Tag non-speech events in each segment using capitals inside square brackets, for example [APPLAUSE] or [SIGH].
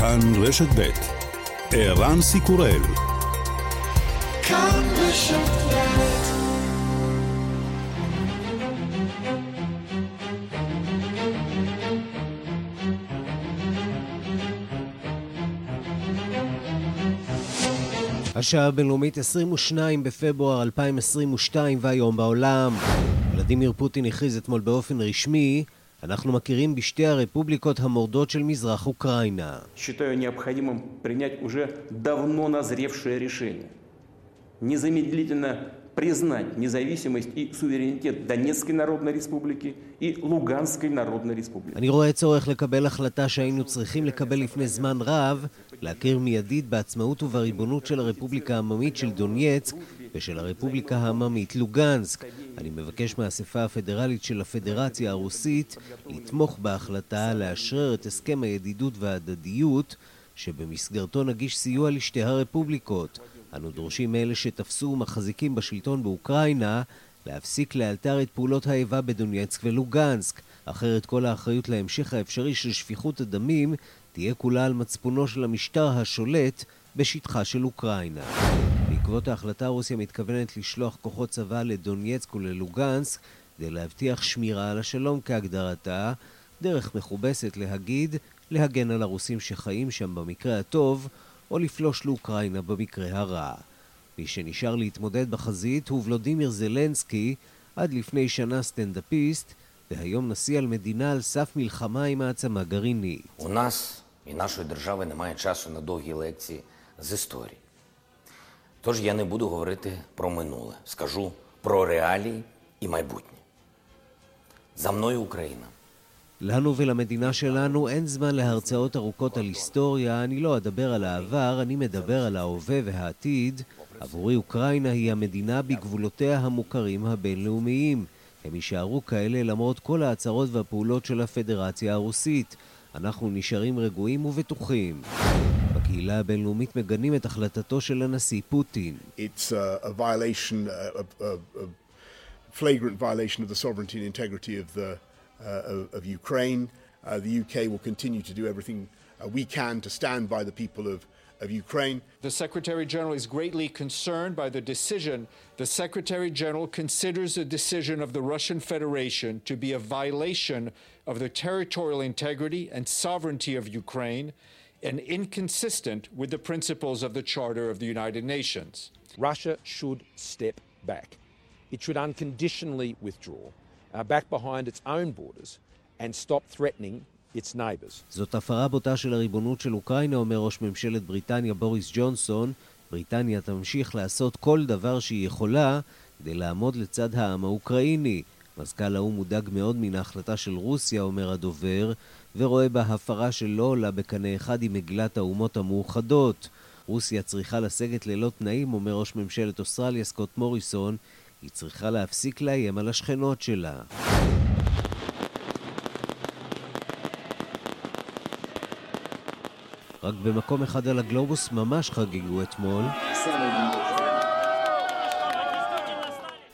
כאן רשת ב' ערן סיקורל כאן רשת השעה הבינלאומית 22 בפברואר 2022 והיום בעולם. ולדימיר פוטין הכריז אתמול באופן רשמי אנחנו מכירים בשתי הרפובליקות המורדות של מזרח אוקראינה. признать независимость и суверенитет Донецкой Народной Республики и Луганской Народной Республики. אני רואה צורך לקבל החלטה שהיינו צריכים לקבל לפני זמן רב, להכיר מיידית בעצמאות ובריבונות של הרפובליקה העממית של דונייצק ושל הרפובליקה העממית לוגנסק. אני מבקש מהאספה הפדרלית של הפדרציה הרוסית לתמוך בהחלטה לאשרר את הסכם הידידות וההדדיות שבמסגרתו נגיש סיוע לשתי הרפובליקות. אנו דורשים מאלה שתפסו ומחזיקים בשלטון באוקראינה להפסיק לאלתר את פעולות האיבה בדונייצק ולוגנסק, אחרת כל האחריות להמשך האפשרי של שפיכות הדמים תהיה כולה על מצפונו של המשטר השולט בשטחה של אוקראינה. בעקבות ההחלטה רוסיה מתכוונת לשלוח כוחות צבא לדונייצק וללוגנסק כדי להבטיח שמירה על השלום כהגדרתה, דרך מכובסת להגיד להגן על הרוסים שחיים שם במקרה הטוב או לפלוש לאוקראינה במקרה הרע. מי שנשאר להתמודד בחזית הוא ולודימיר זלנסקי, עד לפני שנה סטנדאפיסט, והיום נשיא על מדינה על סף מלחמה עם מעצמה גרעינית. У нас і нашої держави немає часу на довгі лекції з історії. Тож я не буду говорити про минуле, скажу про реалії і майбутнє. За мною Україна. לנו ולמדינה שלנו אין זמן להרצאות ארוכות על היסטוריה, אני לא אדבר על העבר, אני מדבר על ההווה והעתיד. עבורי אוקראינה היא המדינה בגבולותיה המוכרים הבינלאומיים. הם יישארו כאלה למרות כל ההצהרות והפעולות של הפדרציה הרוסית. אנחנו נשארים רגועים ובטוחים. בקהילה הבינלאומית מגנים את החלטתו של הנשיא פוטין. It's a, a violation, a, a, a flagrant violation of the sovereignty and integrity of the Uh, of, of, Ukraine. Uh, the UK will continue to do everything uh, we can to stand by the people of, of Ukraine. The Secretary General is greatly concerned by the decision. The Secretary General considers the decision of the Russian Federation to be a violation of the territorial integrity and sovereignty of Ukraine and inconsistent with the principles of the Charter of the United Nations. Russia should step back. It should unconditionally withdraw. uh, back behind its own borders and stop threatening its neighbors. זאת הפרה בוטה של הריבונות של אוקראינה, אומר ראש ממשלת בריטניה בוריס ג'ונסון. בריטניה תמשיך לעשות כל דבר שהיא יכולה כדי לעמוד לצד העם האוקראיני. מזכ"ל האו"ם מודאג מאוד מן ההחלטה של רוסיה, אומר הדובר, ורואה בה הפרה שלא עולה בקנה אחד עם מגילת האומות המאוחדות. רוסיה צריכה לסגת ללא תנאים, אומר ראש ממשלת אוסטרליה סקוט מוריסון, היא צריכה להפסיק לאיים על השכנות שלה. רק במקום אחד על הגלובוס ממש חגגו אתמול.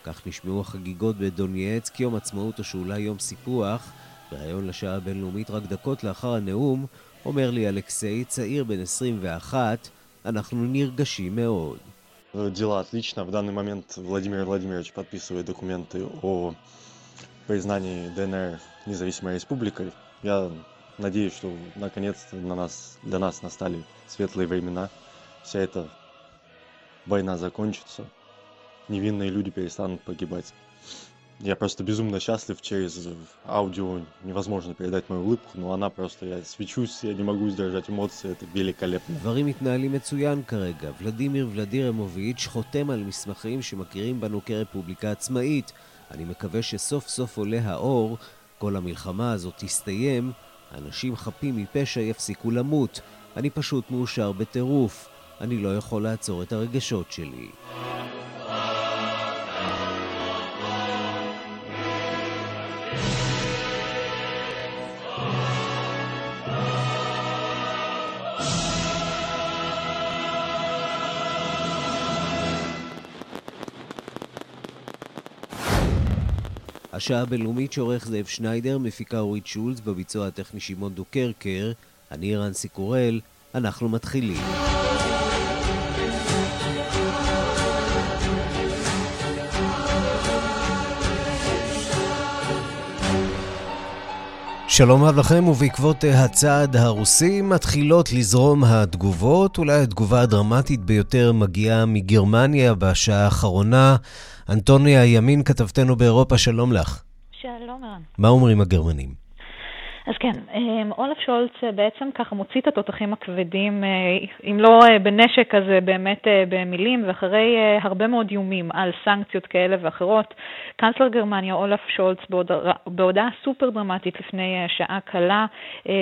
כך נשמעו החגיגות בדונייצק, יום עצמאות או שאולי יום סיפוח. בריאיון לשעה הבינלאומית רק דקות לאחר הנאום, אומר לי אלכסיי, צעיר בן 21, אנחנו нергашим מאוד. Э, дела отлично. В данный момент Владимир Владимирович подписывает документы о признании ДНР независимой республикой. Я надеюсь, что наконец-то на нас, для нас настали светлые времена. Вся эта война закончится. Невинные люди перестанут погибать. Я просто безумно счастлив через аудио. Невозможно передать мою улыбку, но она просто, я свечусь, я не могу сдержать эмоции, это великолепно. דברים מתנהלים מצוין כרגע. ולדימיר ולדירמוביץ' חותם על מסמכים שמכירים בנו כרפובליקה עצמאית. אני מקווה שסוף סוף עולה האור, כל המלחמה הזאת תסתיים, אנשים חפים מפשע יפסיקו למות. אני פשוט מאושר בטירוף. אני לא יכול לעצור את הרגשות שלי. השעה הבינלאומית שעורך זאב שניידר, מפיקה אורית שולץ, בביצוע הטכני שמעון דוקרקר, אני רנסי קורל, אנחנו מתחילים. שלום רב לכם, ובעקבות אה, הצעד הרוסי מתחילות לזרום התגובות. אולי התגובה הדרמטית ביותר מגיעה מגרמניה בשעה האחרונה. אנטוניה ימין, כתבתנו באירופה, שלום לך. שלום רן. מה אומרים הגרמנים? אז כן, אמ, אולף שולץ אה, בעצם ככה מוציא את התותחים הכבדים, אה, אם לא אה, בנשק אז באמת במילים, ואחרי הרבה מאוד איומים על סנקציות כאלה ואחרות, קאנצלר גרמניה אולף שולץ בהודעה סופר דרמטית לפני שעה קלה,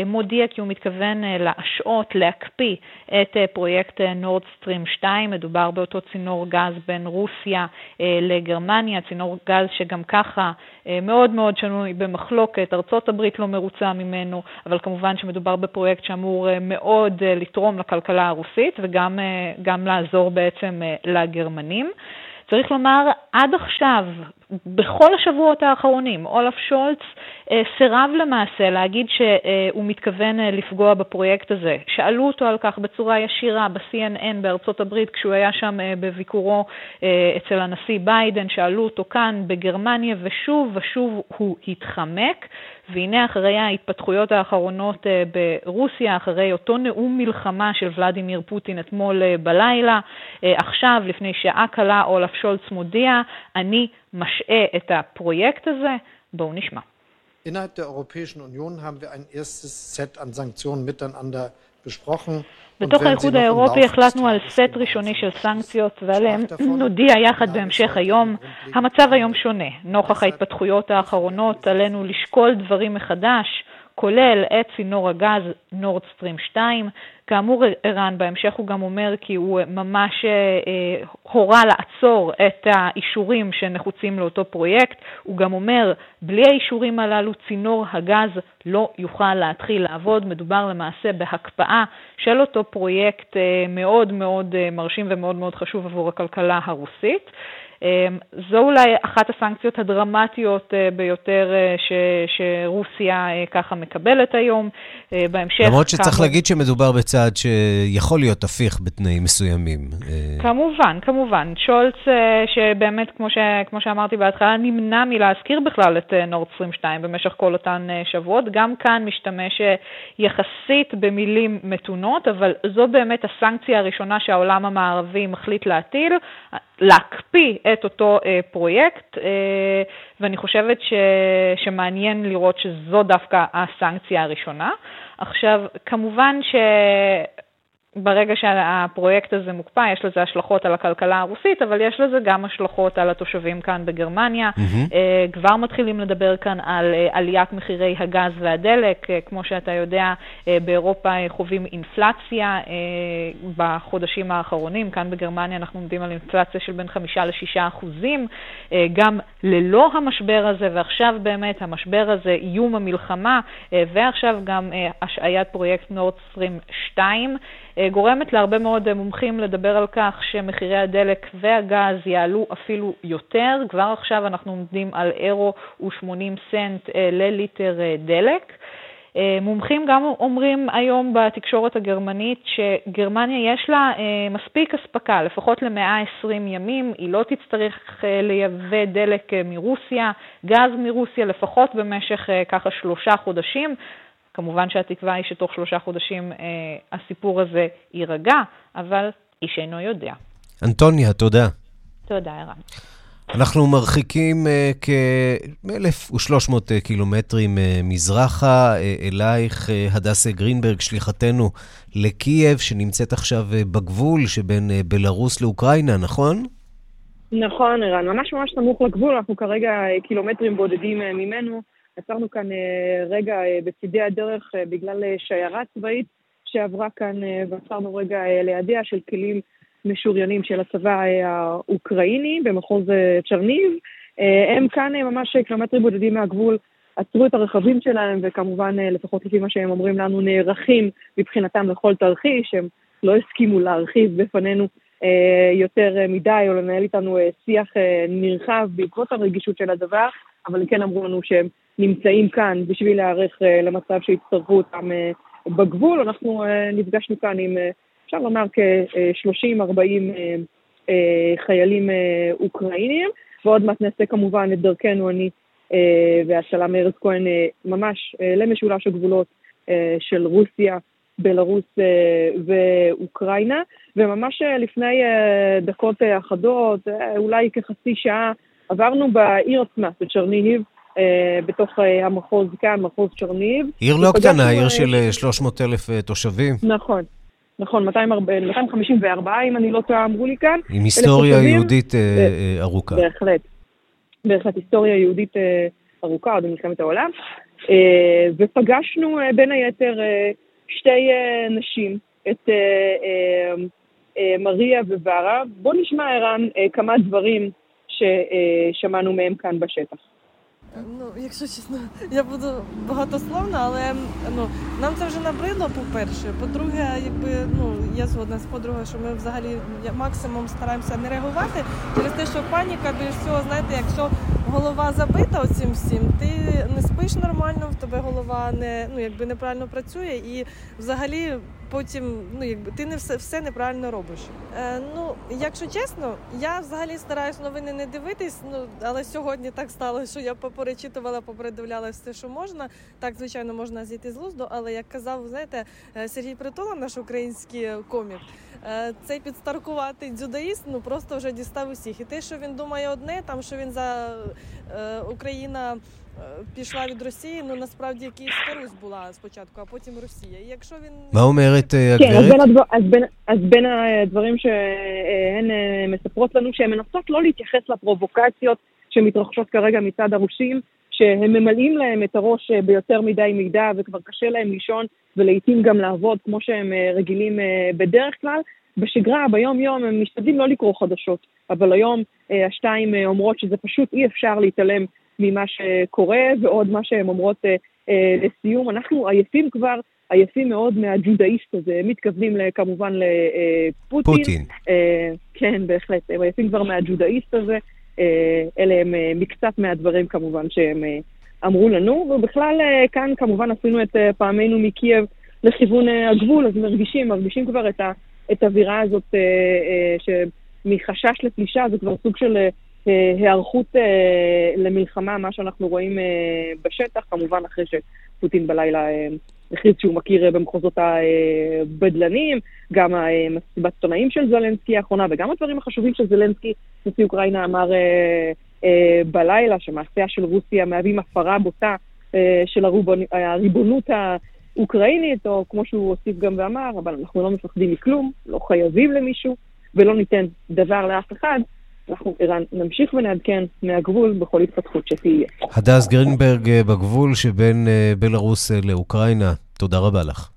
מודיע כי הוא מתכוון להשעות, להקפיא את פרויקט נורד סטרים 2, מדובר באותו צינור גז בין רוסיה לגרמניה, צינור גז שגם ככה מאוד מאוד שנוי במחלוקת, ארצות הברית לא מרוצה ממנו, אבל כמובן שמדובר בפרויקט שאמור אה, מאוד אה, לתרום לכלכלה הרוסית וגם אה, לעזור בעצם לגרמנים. צריך לומר, עד עכשיו, בכל השבועות האחרונים, אולף שולץ אה, סירב למעשה להגיד שהוא מתכוון אה, לפגוע בפרויקט הזה. שאלו אותו על כך בצורה ישירה ב-CNN בארצות הברית כשהוא היה שם אה, בביקורו אה, אצל הנשיא ביידן, שאלו אותו כאן בגרמניה, ושוב ושוב הוא התחמק. והנה אחרי ההתפתחויות האחרונות אה, ברוסיה, אחרי אותו נאום מלחמה של ולדימיר פוטין אתמול אה, בלילה, אה, עכשיו, לפני שעה קלה, אולף שולץ מודיע, אני משעה את הפרויקט הזה. בואו נשמע. Innerhalb der Europäischen Union haben wir ein erstes Set an Sanktionen miteinander besprochen. בתוך האיחוד האירופי החלטנו על סט ראשוני של סנקציות ועליהם נודיע יחד בהמשך היום. המצב היום שונה. נוכח ההתפתחויות האחרונות עלינו לשקול דברים מחדש. כולל את צינור הגז נורד סטרים 2. כאמור, ערן, בהמשך הוא גם אומר כי הוא ממש אה, הורה לעצור את האישורים שנחוצים לאותו פרויקט. הוא גם אומר, בלי האישורים הללו צינור הגז לא יוכל להתחיל לעבוד. מדובר למעשה בהקפאה של אותו פרויקט אה, מאוד מאוד אה, מרשים ומאוד מאוד חשוב עבור הכלכלה הרוסית. אמ, זו אולי אחת הסנקציות הדרמטיות אה, ביותר אה, ש, שרוסיה אה, ככה מקבלת היום. בהמשך... למרות שצריך כאמור... להגיד שמדובר בצעד שיכול להיות הפיך בתנאים מסוימים. כמובן, כמובן. שולץ, שבאמת, כמו, ש, כמו שאמרתי בהתחלה, נמנע מלהזכיר בכלל את נורד 22 במשך כל אותן שבועות. גם כאן משתמש יחסית במילים מתונות, אבל זו באמת הסנקציה הראשונה שהעולם המערבי מחליט להטיל, להקפיא את אותו אה, פרויקט, אה, ואני חושבת ש, שמעניין לראות שזו דווקא הסנקציה הראשונה. עכשיו, כמובן ש... ברגע שהפרויקט הזה מוקפא, יש לזה השלכות על הכלכלה הרוסית, אבל יש לזה גם השלכות על התושבים כאן בגרמניה. Mm-hmm. כבר מתחילים לדבר כאן על אה, עליית מחירי הגז והדלק. אה, כמו שאתה יודע, באירופה חווים אינפלציה בחודשים האחרונים. כאן בגרמניה אנחנו עומדים על אינפלציה של בין 5 ל-6 אחוזים. גם ללא המשבר הזה, ועכשיו באמת המשבר הזה, איום המלחמה, ועכשיו גם השעיית פרויקט נורד סטרים 2. אה, גורמת להרבה מאוד אה, מומחים לדבר על כך שמחירי הדלק והגז יעלו אפילו יותר. כבר עכשיו אנחנו עומדים על אירו ו-80 סנט אה, לליטר דלק. מומחים גם אומרים היום בתקשורת הגרמנית שגרמניה יש לה מספיק אספקה, לפחות ל-120 ימים, היא לא תצטרך לייבא דלק מרוסיה, גז מרוסיה, לפחות במשך ככה שלושה חודשים. כמובן שהתקווה היא שתוך שלושה חודשים אה, הסיפור הזה יירגע, אבל איש אינו יודע. אנטוניה, תודה. תודה, ערן. אנחנו מרחיקים uh, כ-1,300 uh, קילומטרים uh, מזרחה, uh, אלייך, uh, הדסה גרינברג, שליחתנו לקייב, שנמצאת עכשיו uh, בגבול שבין uh, בלרוס לאוקראינה, נכון? נכון, ערן, ממש ממש סמוך לגבול, אנחנו כרגע קילומטרים בודדים uh, ממנו. עצרנו כאן אה, רגע אה, בצידי הדרך אה, בגלל שיירה צבאית שעברה כאן ועצרנו רגע לידיה של כלים משוריינים של הצבא האוקראיני במחוז צ'רניב. הם כאן ממש קילומטרים בודדים מהגבול עצרו את הרכבים שלהם, וכמובן, לפחות לפי מה שהם אומרים לנו, נערכים מבחינתם לכל תרחיש, הם לא הסכימו להרחיב בפנינו יותר מדי או לנהל איתנו שיח נרחב בעקבות הרגישות של הדבר, אבל כן אמרו לנו שהם נמצאים כאן בשביל להיערך אה, למצב שיצטרכו אותם אה, בגבול. אנחנו נפגשנו כאן עם, אפשר לומר, כ-30-40 חיילים אוקראינים, ועוד מעט נעשה כמובן את דרכנו, אני והצלם ארז כהן, ממש למשולש הגבולות של רוסיה, בלרוס ואוקראינה, וממש לפני דקות אחדות, אולי כחצי שעה, עברנו בעיר עצמה, בצ'רניהיב, בתוך המחוז כאן, מחוז צ'רניב. עיר לא קטנה, עיר של 300 אלף תושבים. נכון, נכון, 254 אם אני לא טועה, אמרו לי כאן. עם היסטוריה יהודית ארוכה. בהחלט, בהחלט היסטוריה יהודית ארוכה, עוד במלחמת העולם. ופגשנו בין היתר שתי נשים, את מריה וורה. בוא נשמע, ערן, כמה דברים ששמענו מהם כאן בשטח. Ну, якщо чесно, я буду багатословна, але ну нам це вже набридло, по-перше. По-друге, якби ну я згодна з подругою, що ми взагалі максимум стараємося не реагувати. Через те, що паніка більш всього, знаєте, якщо голова забита оцим всім, ти не спиш нормально, в тебе голова не ну якби неправильно працює, і взагалі потім ну якби ти не все все неправильно робиш. Е, Ну, якщо чесно, я взагалі стараюсь новини не дивитись. Ну але сьогодні так сталося, що я поперечитувала, попередивлялася все, що можна. Так, звичайно, можна зійти з глузду, але як казав, знаєте, Сергій Притула, наш український комік, цей підстаркуватий дзюдоїст, ну просто вже дістав усіх. І те, що він думає одне, там що він за е, Україна. пішла від Росії, ну насправді Київська Русь була спочатку, а потім Росія. І якщо він... מה אומרת הגברת? כן, אז בין, הדבר, אז, בין, אז בין הדברים שהן מספרות לנו, שהן מנסות לא להתייחס לפרובוקציות שמתרחשות כרגע מצד הרוסים, שהם ממלאים להם את הראש ביותר מדי מידע וכבר קשה להם לישון ולעיתים גם לעבוד כמו שהם רגילים בדרך כלל. בשגרה, ביום יום, הם משתדלים לא לקרוא חדשות, אבל היום השתיים אומרות שזה פשוט אי אפשר להתעלם ממה שקורה, ועוד מה שהן אומרות אה, אה, לסיום. אנחנו עייפים כבר, עייפים מאוד מהג'ודאיסט הזה, מתכוונים כמובן לפוטין. פוטין. אה, כן, בהחלט, הם עייפים כבר מהג'ודאיסט הזה. אה, אלה הם אה, מקצת מהדברים כמובן שהם אה, אמרו לנו, ובכלל אה, כאן כמובן עשינו את אה, פעמנו מקייב לכיוון אה, הגבול, אז מרגישים, מרגישים כבר את, ה, את האווירה הזאת אה, אה, שמחשש לפלישה זה כבר סוג של... אה, היערכות למלחמה, מה שאנחנו רואים בשטח, כמובן אחרי שפוטין בלילה הכריז שהוא מכיר במחוזות הבדלניים, גם המסיבת עיתונאים של זלנסקי האחרונה וגם הדברים החשובים של זלנסקי, נשיא אוקראינה אמר בלילה, שמעשיה של רוסיה מהווים הפרה בוטה של הריבונות האוקראינית, או כמו שהוא הוסיף גם ואמר, אבל אנחנו לא מפחדים מכלום, לא חייבים למישהו, ולא ניתן דבר לאף אחד. אנחנו נמשיך ונעדכן מהגבול בכל התפתחות שתהיה. הדס גרינברג בגבול שבין בלרוס לאוקראינה, תודה רבה לך.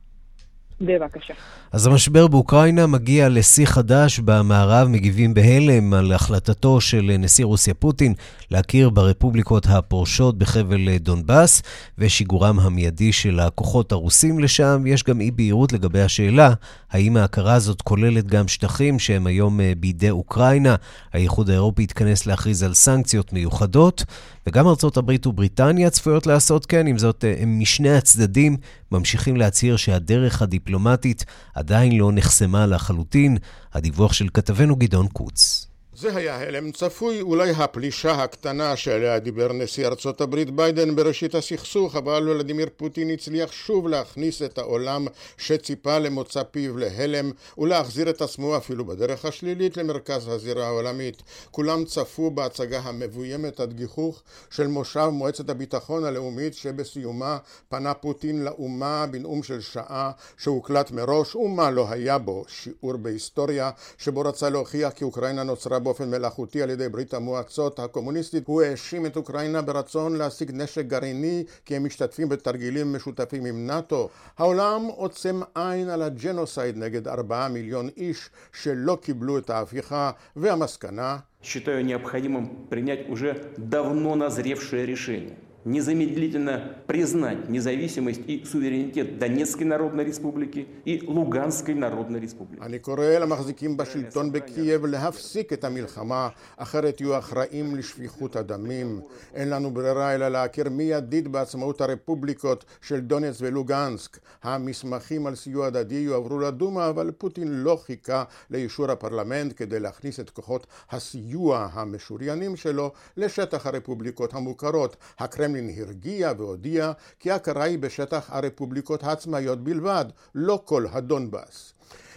בבקשה. אז המשבר באוקראינה מגיע לשיא חדש במערב, מגיבים בהלם על החלטתו של נשיא רוסיה פוטין להכיר ברפובליקות הפורשות בחבל דונבאס ושיגורם המיידי של הכוחות הרוסים לשם. יש גם אי בהירות לגבי השאלה האם ההכרה הזאת כוללת גם שטחים שהם היום בידי אוקראינה. האיחוד האירופי התכנס להכריז על סנקציות מיוחדות, וגם ארצות הברית ובריטניה צפויות לעשות כן, עם זאת הם משני הצדדים ממשיכים להצהיר שהדרך הדיפלומטית עדיין לא נחסמה לחלוטין. הדיווח של כתבנו גדעון קוץ. זה היה הלם צפוי, אולי הפלישה הקטנה שעליה דיבר נשיא ארצות הברית ביידן בראשית הסכסוך, אבל ולדימיר פוטין הצליח שוב להכניס את העולם שציפה למוצא פיו להלם ולהחזיר את עצמו אפילו בדרך השלילית למרכז הזירה העולמית. כולם צפו בהצגה המבוימת עד גיחוך של מושב מועצת הביטחון הלאומית שבסיומה פנה פוטין לאומה בנאום של שעה שהוקלט מראש ומה לא היה בו שיעור בהיסטוריה שבו רצה להוכיח כי אוקראינה נוצרה באופן מלאכותי על ידי ברית המועצות הקומוניסטית. הוא האשים את אוקראינה ברצון להשיג נשק גרעיני כי הם משתתפים בתרגילים משותפים עם נאט"ו. העולם עוצם עין על הג'נוסייד נגד ארבעה מיליון איש שלא קיבלו את ההפיכה, והמסקנה считаю необходимым принять уже давно назревшее решение незамедлительно признать независимость и суверенитет Донецкой Народной Республики и Луганской Народной Республики. אני קורא למחזיקים בשלטון בקייב להפסיק את המלחמה, אחרת יהיו אחראים לשפיכות הדמים. אין לנו ברירה אלא להכיר מיידית בעצמאות הרפובליקות של דונץ ולוגנסק. המסמכים על סיוע הדדי יועברו לדומה, אבל פוטין לא חיכה לאישור הפרלמנט כדי להכניס את כוחות הסיוע המשוריינים שלו לשטח הרפובליקות המוכרות. הקרמלין הקרמלין הרגיע והודיע כי ההכרה היא בשטח הרפובליקות העצמאיות בלבד, לא כל הדונבאס.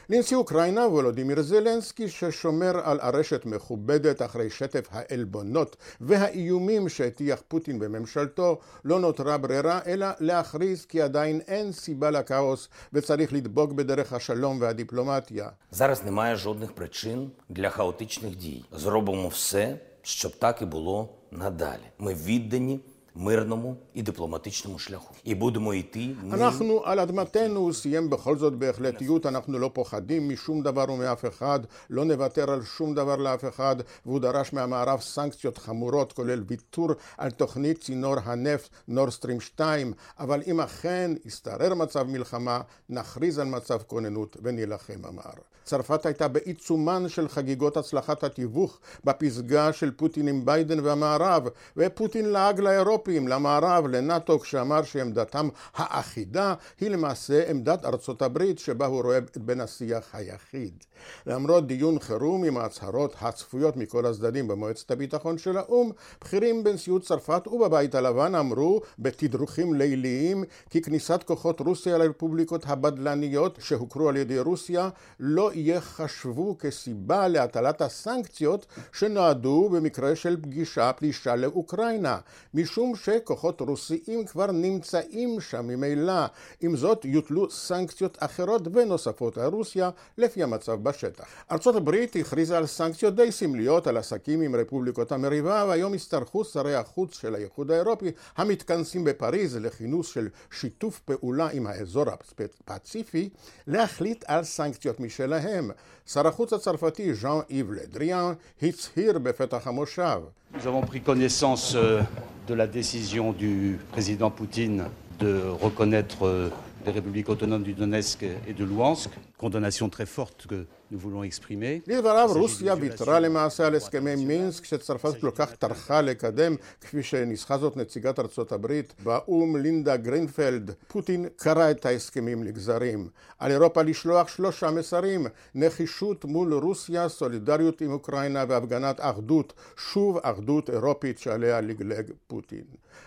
לנשיא אוקראינה וולודימיר זלנסקי ששומר על ארשת מכובדת אחרי שטף העלבונות והאיומים שהטיח פוטין בממשלתו לא נותרה ברירה אלא להכריז כי עדיין אין סיבה לכאוס וצריך לדבוק בדרך השלום והדיפלומטיה. Зараз немає жодних причин для хаотичних дій. Зробимо все, щоб так і було надалі. Ми віддані мирному і дипломатичному шляху, і будемо йти. Ми... אנחנו על אדמתנו, הוא סיים בכל זאת בהחלטיות, אנחנו לא פוחדים משום דבר ומאף אחד, לא נוותר על שום דבר לאף אחד, והוא דרש מהמערב סנקציות חמורות, כולל ויתור על תוכנית צינור הנפט נורסטרים 2, אבל אם אכן ישתרר מצב מלחמה, נכריז על מצב כוננות ונילחם, אמר. צרפת הייתה בעיצומן של חגיגות הצלחת התיווך בפסגה של פוטין עם ביידן והמערב, ופוטין לעג לאירופה לאירופים, למערב, לנאט"ו, כשאמר שעמדתם האחידה היא למעשה עמדת ארצות הברית, שבה הוא רואה את בן השיח היחיד. למרות דיון חירום עם ההצהרות הצפויות מכל הצדדים במועצת הביטחון של האו"ם, בכירים בנשיאות צרפת ובבית הלבן אמרו בתדרוכים ליליים כי כניסת כוחות רוסיה לרפובליקות הבדלניות שהוכרו על ידי רוסיה לא ייחשבו כסיבה להטלת הסנקציות שנועדו במקרה של פגישה פלישה לאוקראינה, משום שכוחות רוסיים כבר נמצאים שם ממילא. עם זאת יוטלו סנקציות אחרות ונוספות על רוסיה לפי המצב בשטח. ארצות הברית הכריזה על סנקציות די סמליות על עסקים עם רפובליקות המריבה והיום הצטרכו שרי החוץ של האיחוד האירופי המתכנסים בפריז לכינוס של שיתוף פעולה עם האזור הפציפי להחליט על סנקציות משלהם שלהם. שר החוץ הצרפתי ז'אן איב לדריאן הצהיר בפתח המושב. Nous avons pris connaissance euh, de la décision du président Poutine de reconnaître euh, les républiques autonomes du Donetsk et de Luhansk, condamnation très forte que לדבריו רוסיה ויתרה למעשה על הסכמי מינסק שצרפת כל כך טרחה לקדם כפי שניסחה זאת נציגת ארצות הברית באו"ם לינדה גרינפלד פוטין קרא את ההסכמים לגזרים על אירופה לשלוח שלושה מסרים נחישות מול רוסיה סולידריות עם אוקראינה והפגנת אחדות שוב אחדות אירופית שעליה לגלג פוטין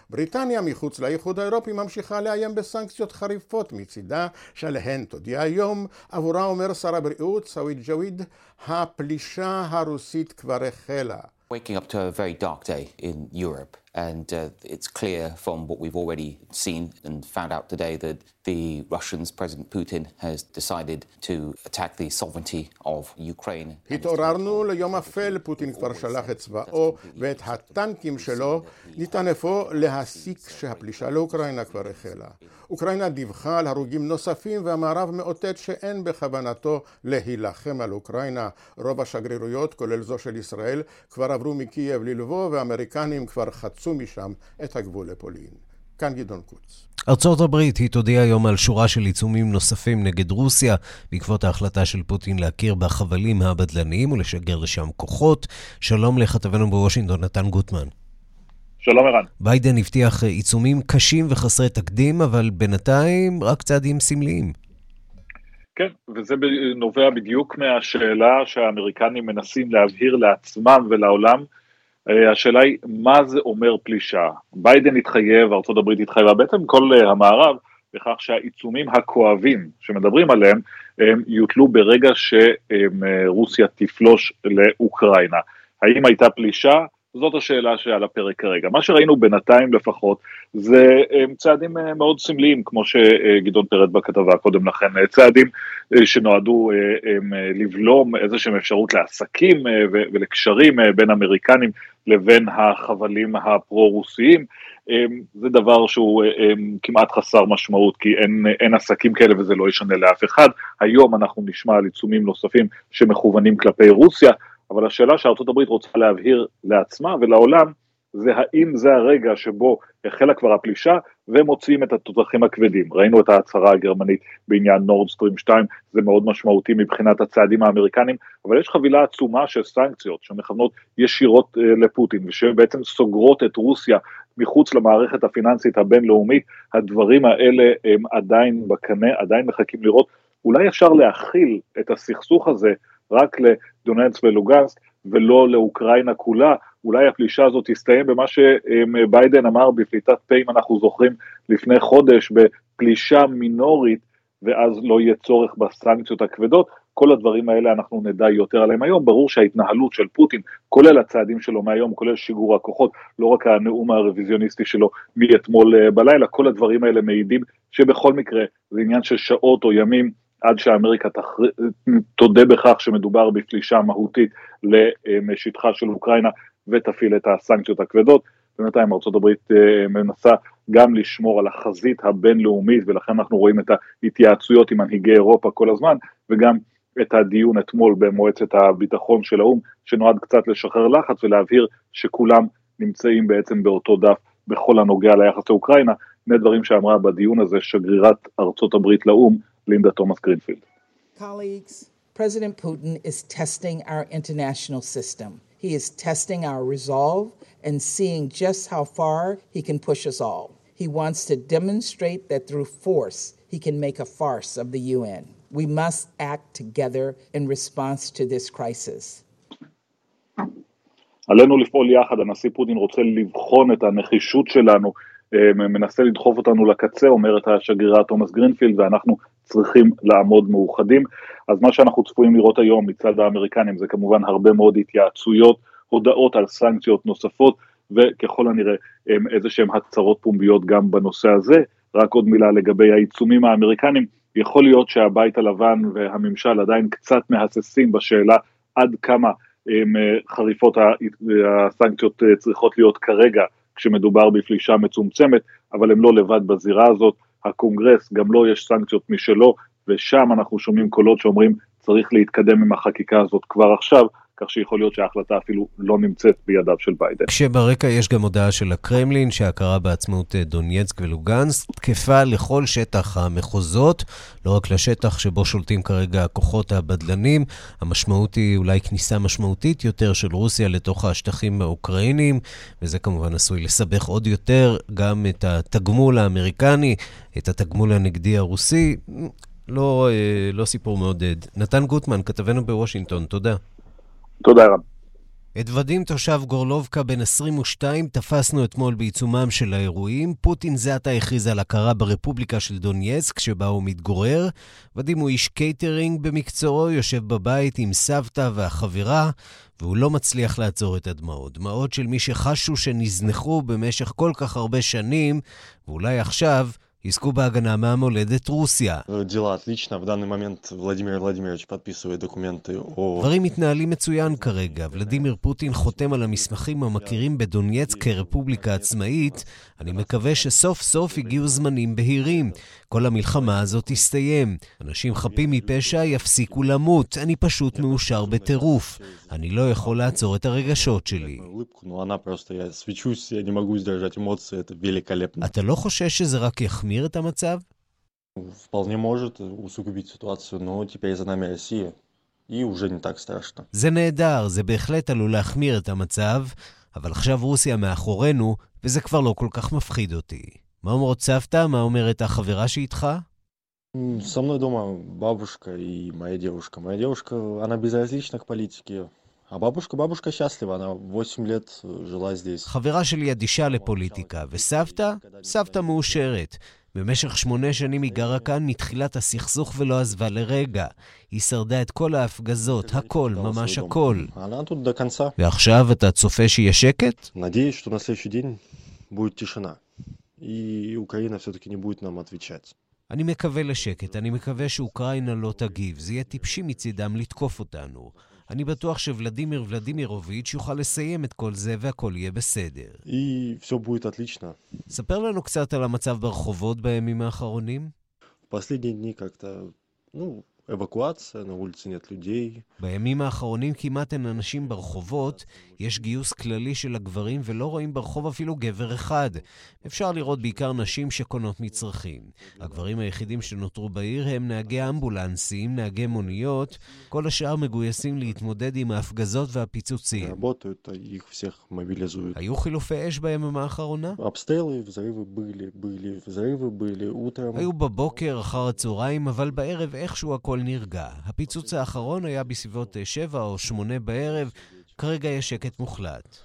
בריטניה מחוץ לאיחוד האירופי ממשיכה לאיים בסנקציות חריפות מצידה שעליהן תודיע היום עבורה אומר שר הבריאות סאווי ג'וויד, הפלישה הרוסית כבר החלה. Waking up to a very dark day in Europe, and uh, it's clear from what we've already seen and found out today that the Russians, President Putin, has decided to attack the sovereignty of Ukraine. התעוררנו ליום אפל, פוטין כבר שלח את צבאו ואת הטנקים שלו, ניתן אפוא להסיק שהפלישה לאוקראינה כבר החלה. אוקראינה דיווחה על הרוגים נוספים והמערב מאותת שאין בכוונתו להילחם על אוקראינה. רוב השגרירויות, כולל זו של ישראל, כבר עברו מקייב ללבוב והאמריקנים כבר חצו משם את הגבול לפולין. כאן גדעון קוץ. ארצות הברית היא תודיע היום על שורה של עיצומים נוספים נגד רוסיה בעקבות ההחלטה של פוטין להכיר בחבלים הבדלניים ולשגר לשם כוחות. שלום לכתבנו בוושינגטון, נתן גוטמן. שלום ערן. ביידן הבטיח עיצומים קשים וחסרי תקדים, אבל בינתיים רק צעדים סמליים. כן, וזה נובע בדיוק מהשאלה שהאמריקנים מנסים להבהיר לעצמם ולעולם. אה, השאלה היא, מה זה אומר פלישה? ביידן התחייב, ארה"ב התחייבה, בעצם כל אה, המערב, בכך שהעיצומים הכואבים שמדברים עליהם, הם יוטלו ברגע שרוסיה תפלוש לאוקראינה. האם הייתה פלישה? זאת השאלה שעל הפרק כרגע. מה שראינו בינתיים לפחות זה אה, צעדים אה, מאוד סמליים, כמו שגדעון פירט בכתבה קודם לכן, אה, צעדים שנועדו לבלום איזושהי אפשרות לעסקים ולקשרים בין אמריקנים לבין החבלים הפרו-רוסיים. זה דבר שהוא כמעט חסר משמעות, כי אין, אין עסקים כאלה וזה לא ישנה לאף אחד. היום אנחנו נשמע על עיצומים נוספים שמכוונים כלפי רוסיה. אבל השאלה שארצות הברית רוצה להבהיר לעצמה ולעולם, זה האם זה הרגע שבו החלה כבר הפלישה ומוציאים את התותחים הכבדים. ראינו את ההצהרה הגרמנית בעניין נורדסטרים 2, זה מאוד משמעותי מבחינת הצעדים האמריקנים, אבל יש חבילה עצומה של סנקציות שמכוונות ישירות אה, לפוטין ושבעצם סוגרות את רוסיה מחוץ למערכת הפיננסית הבינלאומית, הדברים האלה הם עדיין בקנה, עדיין מחכים לראות, אולי אפשר להכיל את הסכסוך הזה רק לדונצק ולוגנסק ולא לאוקראינה כולה, אולי הפלישה הזאת תסתיים במה שביידן אמר בפליטת פה, אם אנחנו זוכרים, לפני חודש, בפלישה מינורית, ואז לא יהיה צורך בסנקציות הכבדות. כל הדברים האלה אנחנו נדע יותר עליהם היום. ברור שההתנהלות של פוטין, כולל הצעדים שלו מהיום, כולל שיגור הכוחות, לא רק הנאום הרוויזיוניסטי שלו מאתמול אה, בלילה, כל הדברים האלה מעידים שבכל מקרה זה עניין של שעות או ימים עד שאמריקה תחר... תודה בכך שמדובר בפלישה מהותית לשטחה של אוקראינה ותפעיל את הסנקציות הכבדות. בינתיים ארה"ב אה, מנסה גם לשמור על החזית הבינלאומית ולכן אנחנו רואים את ההתייעצויות עם מנהיגי אירופה כל הזמן וגם את הדיון אתמול במועצת הביטחון של האו"ם שנועד קצת לשחרר לחץ ולהבהיר שכולם נמצאים בעצם באותו דף בכל הנוגע ליחס לאוקראינה, שני דברים שאמרה בדיון הזה שגרירת ארצות הברית לאו"ם לינדה תומאס גרינפילד. Colleagues, President Putin is testing our international system. He is testing our resolve and seeing just how far he can push us all. He wants to demonstrate that through force, he can make a farce of the UN. We must act together in response to this crisis. עלינו לפעול יחד, הנשיא פוטין רוצה לבחון את הנחישות שלנו, מנסה לדחוף אותנו לקצה, אומרת השגרירה תומאס גרינפילד, ואנחנו צריכים לעמוד מאוחדים. אז מה שאנחנו צפויים לראות היום מצד האמריקנים זה כמובן הרבה מאוד התייעצויות, הודעות על סנקציות נוספות, וככל הנראה איזה שהם הצהרות פומביות גם בנושא הזה. רק עוד מילה לגבי העיצומים האמריקנים, יכול להיות שהבית הלבן והממשל עדיין קצת מהססים בשאלה עד כמה הם, חריפות הסנקציות צריכות להיות כרגע כשמדובר בפלישה מצומצמת, אבל הם לא לבד בזירה הזאת, הקונגרס גם לו לא יש סנקציות משלו, ושם אנחנו שומעים קולות שאומרים צריך להתקדם עם החקיקה הזאת כבר עכשיו, כך שיכול להיות שההחלטה אפילו לא נמצאת בידיו של ביידן. כשברקע יש גם הודעה של הקרמלין שההכרה בעצמאות אה, דונייצק ולוגנסק תקפה לכל שטח המחוזות, לא רק לשטח שבו שולטים כרגע הכוחות הבדלנים. המשמעות היא אולי כניסה משמעותית יותר של רוסיה לתוך השטחים האוקראינים, וזה כמובן עשוי לסבך עוד יותר גם את התגמול האמריקני, את התגמול הנגדי הרוסי. לא, אה, לא סיפור מעודד. נתן גוטמן, כתבנו בוושינגטון, תודה. תודה רב. את ודים תושב גורלובקה בן 22 תפסנו אתמול בעיצומם של האירועים. פוטין זה עתה הכריז על הכרה ברפובליקה של דונייסק, שבה הוא מתגורר. ודים הוא איש קייטרינג במקצועו, יושב בבית עם סבתא והחברה, והוא לא מצליח לעצור את הדמעות. דמעות של מי שחשו שנזנחו במשך כל כך הרבה שנים, ואולי עכשיו יזכו בהגנה מהמולדת רוסיה. דברים מתנהלים מצוין כרגע. ולדימיר פוטין חותם על המסמכים המכירים בדונייצק כרפובליקה עצמאית. אני מקווה שסוף סוף הגיעו זמנים בהירים. כל המלחמה הזאת תסתיים. אנשים חפים מפשע יפסיקו למות. אני פשוט מאושר בטירוף. אני לא יכול לעצור את הרגשות שלי. אתה לא חושש שזה רק יחמיר את המצב? Вполне может усугубить ситуацию, но теперь за нами Россия, и уже не так страшно. זה נהדר, זה בהחלט עלול להחמיר את המצב, אבל עכשיו רוסיה מאחורינו, וזה כבר לא כל כך מפחיד אותי. מה אומרות סבתא? מה אומרת החברה שאיתך? Со мной дома бабушка и моя девушка. Моя девушка, она безразлична к политике. А бабушка, бабушка счастлива, она 8 лет жила здесь. חברה שלי אדישה לפוליטיקה, וסבתא? סבתא מאושרת. במשך שמונה שנים היא גרה כאן מתחילת הסכסוך ולא עזבה לרגע. היא שרדה את כל ההפגזות, הכל, ממש הכל. ועכשיו אתה צופה שיהיה שקט? אני מקווה לשקט, אני מקווה שאוקראינה לא תגיב. זה יהיה טיפשי מצידם לתקוף אותנו. אני בטוח שוולדימיר ולדימירוביץ' יוכל לסיים את כל זה והכל יהיה בסדר. И все будет отлично. ספר לנו קצת על המצב ברחובות בימים האחרונים. В последние дни как-то, ну, эвакуация, на улице нет людей. בימים האחרונים כמעט אין אנשים ברחובות, יש גיוס כללי של הגברים ולא רואים ברחוב אפילו גבר אחד. אפשר לראות בעיקר נשים שקונות מצרכים. הגברים היחידים שנותרו בעיר הם נהגי אמבולנסים, נהגי מוניות, כל השאר מגויסים להתמודד עם ההפגזות והפיצוצים. היו חילופי אש ביממה האחרונה? היו בבוקר, אחר הצהריים, אבל בערב איכשהו הכל נרגע. הפיצוץ האחרון היה בסביבות אה, 7 או 8 בערב, כרגע יש שקט מוחלט.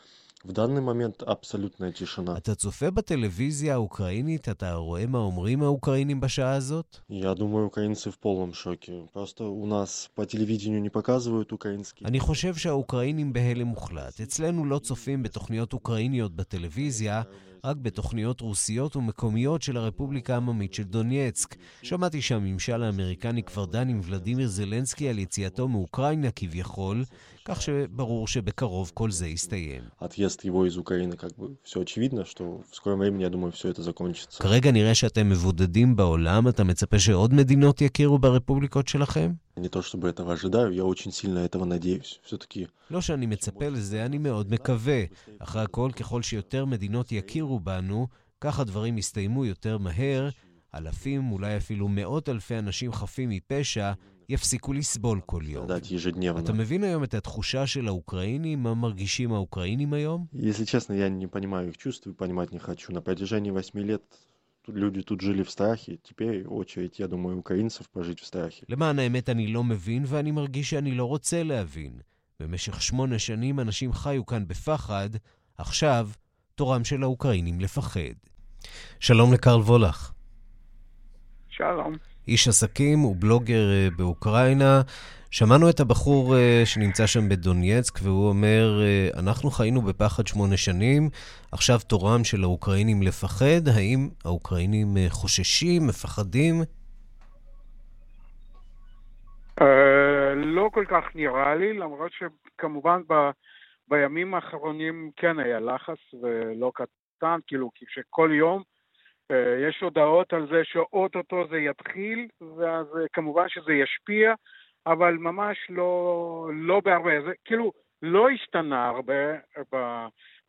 אתה צופה בטלוויזיה האוקראינית, אתה רואה מה אומרים האוקראינים בשעה הזאת? אני חושב שהאוקראינים בהלם מוחלט. אצלנו לא צופים בתוכניות אוקראיניות בטלוויזיה, רק בתוכניות רוסיות ומקומיות של הרפובליקה העממית של דונייצק. שמעתי שהממשל האמריקני כבר דן עם ולדימיר זלנסקי על יציאתו מאוקראינה כביכול, כך שברור שבקרוב כל זה יסתיים. Отъезд его из Украины, как бы, все очевидно, что в скором времени, я думаю, все это закончится. כרגע נראה שאתם מבודדים בעולם, אתה מצפה שעוד מדינות יכירו ברפובליקות שלכם? Не то чтобы этого ожидаю, я очень сильно этого надеюсь. Все-таки לא שאני מצפה לזה, אני מאוד מקווה. אחרי הכל, ככל שיותר מדינות יכירו בנו, כך הדברים יסתיימו יותר מהר. אלפים, אולי אפילו מאות אלפי אנשים חפים מפשע, יפסיקו לסבול כל יום. страдать ежедневно. אתה מבין היום את התחושה של האוקראינים? מה מרגישים האוקראינים היום? Если честно, я не понимаю их чувств и понимать не хочу. На протяжении восьми лет тут люди тут жили в страхе. Теперь очередь, я думаю, украинцев пожить в страхе. למען האמת, אני לא מבין, ואני מרגיש שאני לא רוצה להבין. במשך שמונה שנים אנשים חיו כאן בפחד, עכשיו תורם של האוקראינים לפחד. שלום לקרל וולך. שלום. איש עסקים ובלוגר אה, באוקראינה. שמענו את הבחור אה, שנמצא שם בדונייצק, והוא אומר, אה, אנחנו חיינו בפחד שמונה שנים, עכשיו תורם של האוקראינים לפחד. האם האוקראינים חוששים, מפחדים? לא כל כך נראה לי, למרות שכמובן ב, בימים האחרונים כן היה לחץ ולא קטן, כאילו כי שכל יום יש הודעות על זה שאו-טו-טו זה יתחיל, ואז אה, כמובן שזה ישפיע, אבל ממש לא, לא בהרבה, זה כאילו לא השתנה הרבה ב,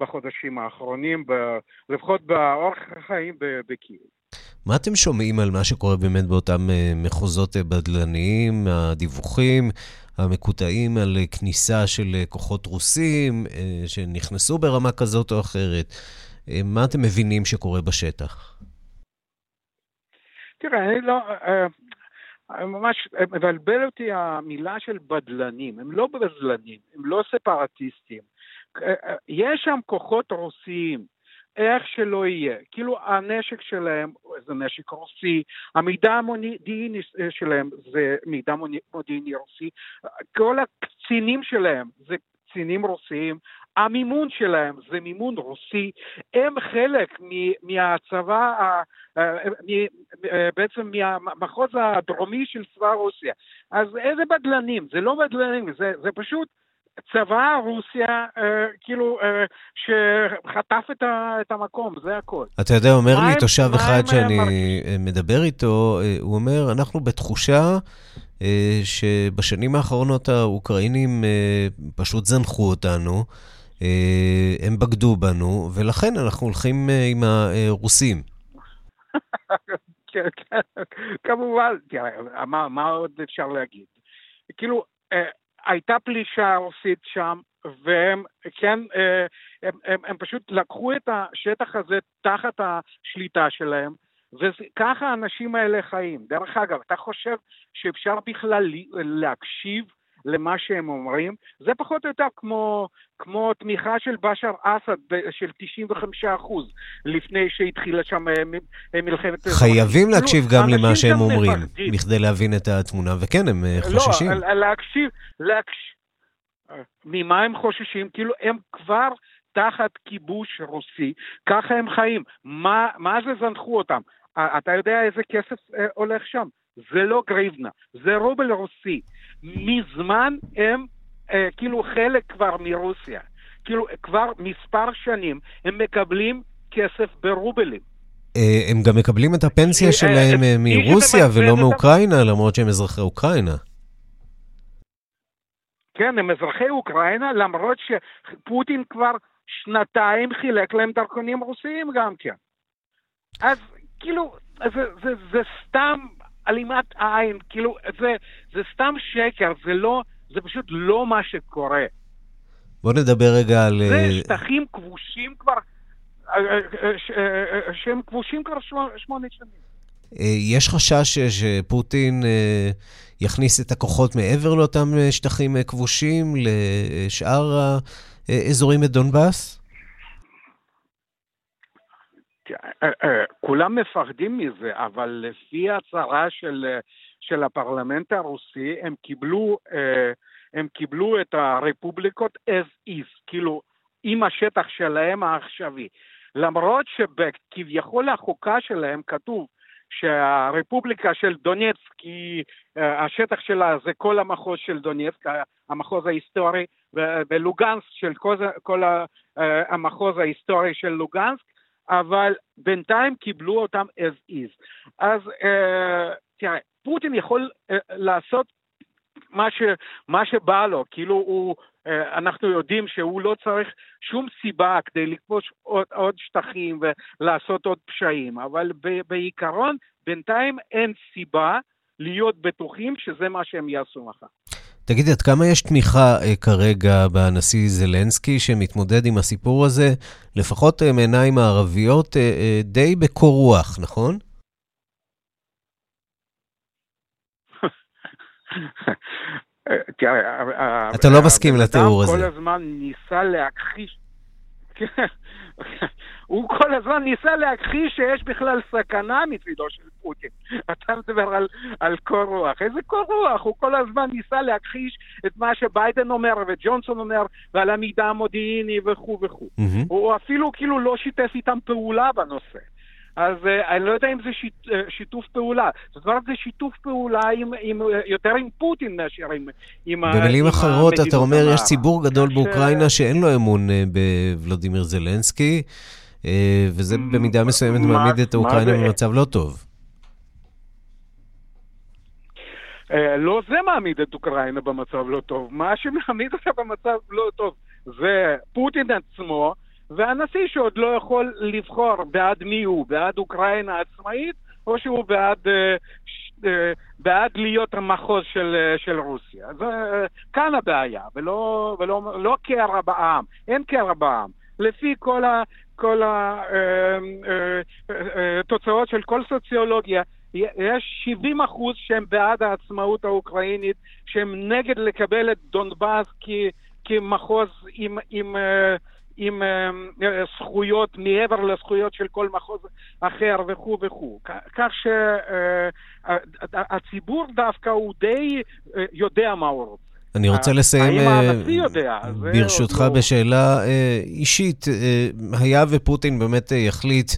בחודשים האחרונים, ב, לפחות באורח החיים בקייב. מה אתם שומעים על מה שקורה באמת באותם אה, מחוזות אה, בדלניים, הדיווחים המקוטעים על אה, כניסה של אה, כוחות רוסים אה, שנכנסו ברמה כזאת או אחרת? אה, מה אתם מבינים שקורה בשטח? תראה, אני לא... אה, אה, ממש אה, מבלבל אותי המילה של בדלנים. הם לא בדלנים, הם לא ספרטיסטים. יש שם כוחות רוסיים, איך שלא יהיה. כאילו הנשק שלהם זה נשק רוסי, המידע המודיעיני שלהם זה מידע מודיעיני רוסי, כל הקצינים שלהם זה קצינים רוסיים, המימון שלהם זה מימון רוסי, הם חלק מהצבא, אה, בעצם מהמחוז הדרומי של צבא רוסיה. אז איזה בדלנים? זה לא בדלנים, זה, זה פשוט צבא רוסיה, אה, כאילו, אה, שחטף את, ה- את המקום, זה הכל. אתה יודע, אומר מה לי תושב מה אחד אה, שאני מרגישים? אה, מדבר איתו, אה, הוא אומר, אנחנו בתחושה אה, שבשנים האחרונות האוקראינים אה, פשוט זנחו אותנו, הם בגדו בנו, ולכן אנחנו הולכים עם הרוסים. [LAUGHS] כן, כן, כמובן, תראה, מה, מה עוד אפשר להגיד? כאילו, הייתה פלישה רוסית שם, והם, כן, אה, הם, הם, הם פשוט לקחו את השטח הזה תחת השליטה שלהם, וככה האנשים האלה חיים. דרך אגב, אתה חושב שאפשר בכלל להקשיב למה שהם אומרים? זה פחות או יותר כמו, כמו תמיכה של באשר אסד של 95 אחוז, לפני שהתחילה שם אה, אה, מלחמת... חייבים כאילו, להקשיב גם למה שהם שם אומרים, מפחדים. בכדי להבין את התמונה, וכן, הם אה, חוששים. לא, להקשיב, להקשיב. ממה הם חוששים? כאילו, הם כבר תחת כיבוש רוסי, ככה הם חיים. מה, מה זה זנחו אותם? אה, אתה יודע איזה כסף אה, הולך שם? זה לא גריבנה, זה רובל רוסי. מזמן הם אה, כאילו חלק כבר מרוסיה. כאילו כבר מספר שנים הם מקבלים כסף ברובלים. הם גם מקבלים את הפנסיה שלהם מרוסיה ולא מאוקראינה, למרות שהם אזרחי אוקראינה. כן, הם אזרחי אוקראינה, למרות שפוטין כבר שנתיים חילק להם דרכונים רוסיים גם כן. אז כאילו, זה, זה, זה סתם עלימת עין, כאילו, זה, זה סתם שקר, זה לא, זה פשוט לא מה שקורה. בוא נדבר רגע על... זה אה, שטחים כבושים כבר, אה, אה, שהם כבושים כבר שמונה שנים. יש חשש שפוטין יכניס את הכוחות מעבר לאותם שטחים כבושים לשאר האזורים בדונבאס? כולם מפחדים מזה, אבל לפי הצהרה של, של הפרלמנט הרוסי, הם קיבלו, הם קיבלו את הרפובליקות as is, כאילו עם השטח שלהם העכשווי. למרות שכביכול החוקה שלהם כתוב שהרפובליקה של דונצק היא, השטח שלה זה כל המחוז של דונצק, המחוז ההיסטורי, ולוגנסק של כל, כל המחוז ההיסטורי של לוגנסק, אבל בינתיים קיבלו אותם as is. אז uh, תראה, פוטין יכול uh, לעשות מה, ש, מה שבא לו, כאילו הוא, uh, אנחנו יודעים שהוא לא צריך שום סיבה כדי לכבוש עוד, עוד שטחים ולעשות עוד פשעים, אבל ב, בעיקרון בינתיים אין סיבה להיות בטוחים שזה מה שהם יעשו מחר. תגידי, עד כמה יש תמיכה אה, כרגע בנשיא זלנסקי שמתמודד עם הסיפור הזה, לפחות אה, מעיניים הערביות, אה, אה, די בקור רוח, נכון? [LAUGHS] אתה לא מסכים לתיאור הזה. כל הזמן ניסה להכחיש... [LAUGHS] הוא כל הזמן ניסה להכחיש שיש בכלל סכנה מצידו של פוטין. [LAUGHS] אתה מדבר על, על קור רוח. איזה קור רוח? הוא כל הזמן ניסה להכחיש את מה שביידן אומר וג'ונסון אומר ועל המידע המודיעיני וכו' וכו'. Mm-hmm. הוא אפילו כאילו לא שיתף איתם פעולה בנושא. אז uh, אני לא יודע אם זה שיט, uh, שיתוף פעולה. זאת אומרת, זה שיתוף פעולה עם, עם, יותר עם פוטין מאשר עם, עם במילים עם אחרות, אתה אומר, יש ציבור גדול באוקראינה שאין לו אמון בוולודימיר זלנסקי. אה, וזה במידה מסוימת מעמיד את אוקראינה במצב לא טוב. אה, לא זה מעמיד את אוקראינה במצב לא טוב. מה שמעמיד אותה במצב לא טוב זה פוטין עצמו, והנשיא שעוד לא יכול לבחור בעד מי הוא, בעד אוקראינה עצמאית, או שהוא בעד, אה, בעד להיות המחוז של, של רוסיה. זה, כאן הבעיה, ולא, ולא לא קרע בעם, אין קרע בעם. לפי כל, ה, כל התוצאות אה, אה, אה, של כל סוציולוגיה, יש 70 אחוז שהם בעד העצמאות האוקראינית, שהם נגד לקבל את דונבאס כמחוז עם, עם, עם זכויות מעבר לזכויות של כל מחוז אחר וכו' וכו'. כך שהציבור דווקא הוא די יודע מה הוא רוצה. אני רוצה לסיים, אה, ברשותך, לא- בשאלה אה, אישית. אה, היה ופוטין באמת יחליט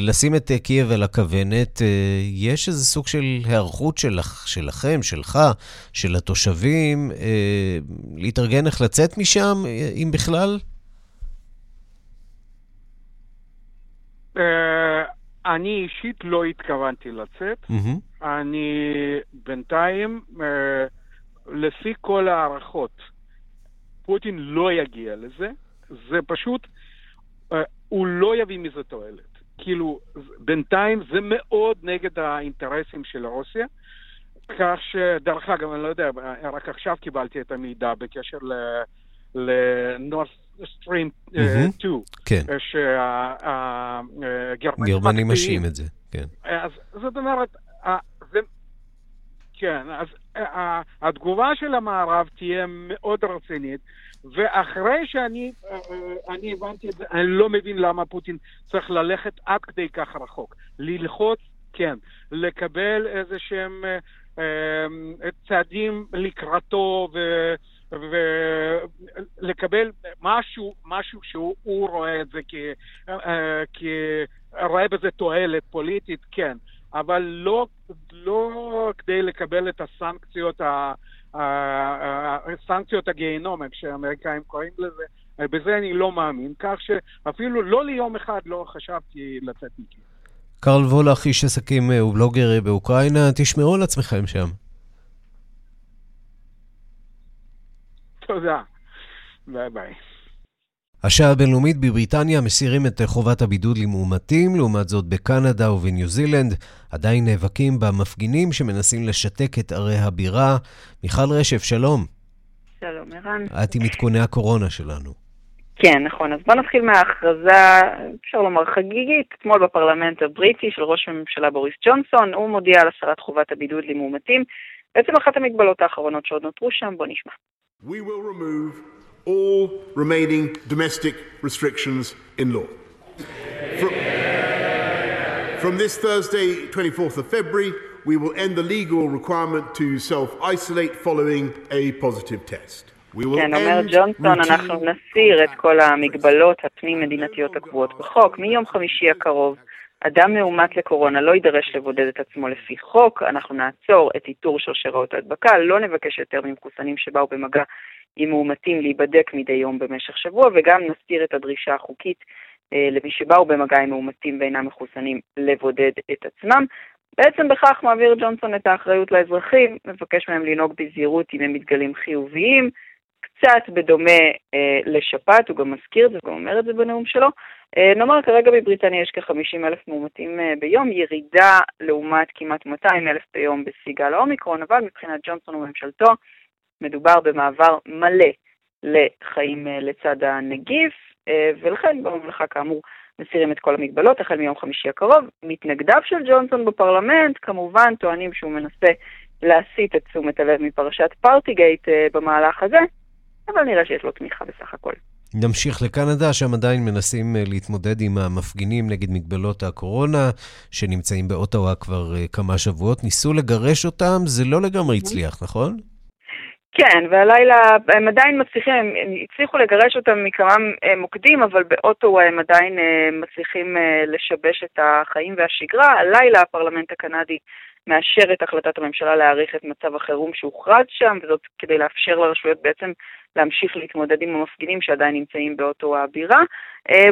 לשים את קייב על הכוונת, יש איזה סוג של היערכות שלך, שלכם, שלך, של התושבים, להתארגן איך לצאת משם, אם בכלל? אני אישית לא התכוונתי לצאת. אני בינתיים... לפי כל ההערכות, פוטין לא יגיע לזה, זה פשוט, uh, הוא לא יביא מזה תועלת. כאילו, בינתיים זה מאוד נגד האינטרסים של רוסיה, כך שדרך אגב, אני לא יודע, רק עכשיו קיבלתי את המידע בקשר לנורס סטרים 2, כן. שהגרמנים משאים את זה, כן. אז זאת אומרת, זה כן, אז התגובה של המערב תהיה מאוד רצינית, ואחרי שאני uh, אני הבנתי את זה, אני לא מבין למה פוטין צריך ללכת עד כדי כך רחוק. ללחוץ, כן, לקבל איזה שהם uh, צעדים לקראתו ו... ולקבל משהו, משהו שהוא רואה את זה. כ... רואה בזה תועלת פוליטית, כן. אבל לא, לא כדי לקבל את הסנקציות, הסנקציות הגיהנום, איך שהאמריקאים קוראים לזה, בזה אני לא מאמין, כך שאפילו לא ליום אחד לא חשבתי לצאת מכאן. קרל וולך, איש עסקים ובלוגר באוקראינה, תשמעו על עצמכם שם. תודה. ביי ביי. השעה הבינלאומית בבריטניה מסירים את חובת הבידוד למאומתים, לעומת זאת בקנדה ובניו זילנד עדיין נאבקים במפגינים שמנסים לשתק את ערי הבירה. מיכל רשף, שלום. שלום, ערן. את עם עדכוני הקורונה שלנו. כן, נכון. אז בואו נתחיל מההכרזה, אפשר לומר חגיגית, אתמול בפרלמנט הבריטי של ראש הממשלה בוריס ג'ונסון, הוא מודיע על הסרת חובת הבידוד למאומתים. בעצם אחת המגבלות האחרונות שעוד נותרו שם, בואו נשמע. We will remove all remaining domestic restrictions in law. From, from this Thursday, 24th of February, we will end the legal requirement to self-isolate following a positive test. כן, אומר ג'ונסון, אנחנו נסיר את כל המגבלות הפנים-מדינתיות הקבועות בחוק. מיום חמישי הקרוב, אדם מאומת לקורונה לא יידרש לבודד את עצמו לפי חוק, אנחנו נעצור את איתור שרשראות ההדבקה, לא נבקש יותר ממחוסנים שבאו במגע עם מאומתים להיבדק מדי יום במשך שבוע, וגם נסתיר את הדרישה החוקית אה, למי שבאו במגע עם מאומתים ואינם מחוסנים לבודד את עצמם. בעצם בכך מעביר ג'ונסון את האחריות לאזרחים, מבקש מהם לנהוג בזהירות אם הם מתגלים חיוביים, קצת בדומה אה, לשפעת, הוא גם מזכיר את זה, הוא גם אומר את זה בנאום שלו. אה, נאמר, כרגע בבריטניה יש כ-50 אלף מאומתים אה, ביום, ירידה לעומת כמעט 200 אלף ביום בשיא גל האומיקרון, אבל מבחינת ג'ונסון וממשלתו, מדובר במעבר מלא לחיים אה, לצד הנגיף, אה, ולכן בממלכה כאמור מסירים את כל המגבלות החל מיום חמישי הקרוב. מתנגדיו של ג'ונסון בפרלמנט כמובן טוענים שהוא מנסה להסיט את תשומת הלב מפרשת פארטיגייט אה, במהלך הזה, אבל נראה שיש לו תמיכה בסך הכל. נמשיך לקנדה, שם עדיין מנסים להתמודד עם המפגינים נגד מגבלות הקורונה, שנמצאים באוטווה כבר כמה שבועות. ניסו לגרש אותם, זה לא לגמרי הצליח, נכון? כן, והלילה הם עדיין מצליחים, הם הצליחו לגרש אותם מכמה אה, מוקדים, אבל באוטו הם עדיין אה, מצליחים אה, לשבש את החיים והשגרה. הלילה הפרלמנט הקנדי מאשר את החלטת הממשלה להאריך את מצב החירום שהוכרז שם, וזאת כדי לאפשר לרשויות בעצם להמשיך להתמודד עם המפגינים שעדיין נמצאים באוטו הבירה.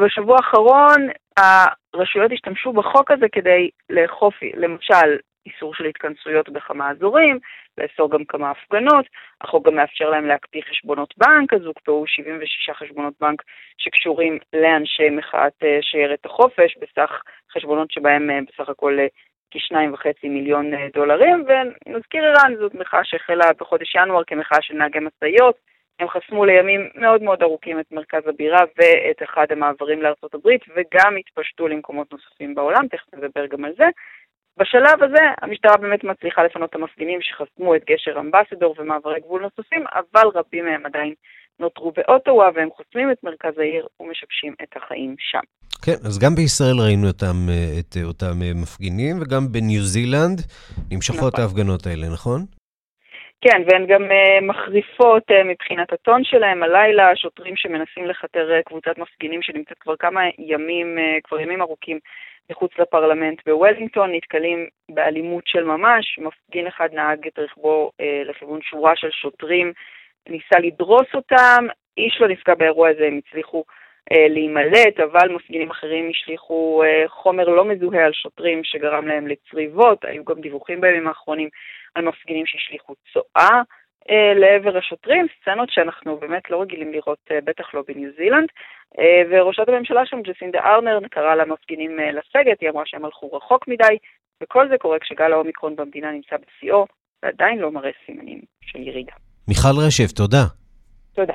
בשבוע האחרון הרשויות השתמשו בחוק הזה כדי לאכוף, למשל, איסור של התכנסויות בכמה אזורים, לאסור גם כמה הפגנות. החוק גם מאפשר להם להקפיא חשבונות בנק, אז הוקפאו 76 חשבונות בנק שקשורים לאנשי מחאת אה, שיירת החופש, בסך חשבונות שבהם אה, בסך הכל אה, כשניים וחצי מיליון דולרים, ונזכיר ערן, זאת מחאה שהחלה בחודש ינואר כמחאה של נהגי משאיות. הם חסמו לימים מאוד מאוד ארוכים את מרכז הבירה ואת אחד המעברים הברית, וגם התפשטו למקומות נוספים בעולם, תכף נדבר גם על זה. בשלב הזה המשטרה באמת מצליחה לפנות את המפגינים שחסמו את גשר אמבסדור ומעברי גבול נוספים, אבל רבים מהם עדיין נותרו באוטווה והם חוסמים את מרכז העיר ומשבשים את החיים שם. כן, אז גם בישראל ראינו אותם, את אותם מפגינים, וגם בניו זילנד נמשכות נכון. ההפגנות האלה, נכון? כן, והן גם uh, מחריפות uh, מבחינת הטון שלהם. הלילה שוטרים שמנסים לכתר uh, קבוצת מפגינים שנמצאת כבר כמה ימים, uh, כבר ימים ארוכים מחוץ לפרלמנט בוולינגטון, נתקלים באלימות של ממש. מפגין אחד נהג את רכבו אה, לכיוון שורה של שוטרים, ניסה לדרוס אותם, איש לא נפגע באירוע הזה, הם הצליחו אה, להימלט, אבל מפגינים אחרים השליכו אה, חומר לא מזוהה על שוטרים שגרם להם לצריבות. היו גם דיווחים בימים האחרונים על מפגינים שהשליכו צואה. אה, לעבר השוטרים, סצנות שאנחנו באמת לא רגילים לראות, אה, בטח לא בניו זילנד. אה, וראשת הממשלה שם, ג'סינדה ארנר, קראה למפגינים לסגת, היא אמרה שהם הלכו רחוק מדי, וכל זה קורה כשגל האומיקרון במדינה נמצא בשיאו, ועדיין לא מראה סימנים של ירידה. מיכל רשף, תודה. תודה.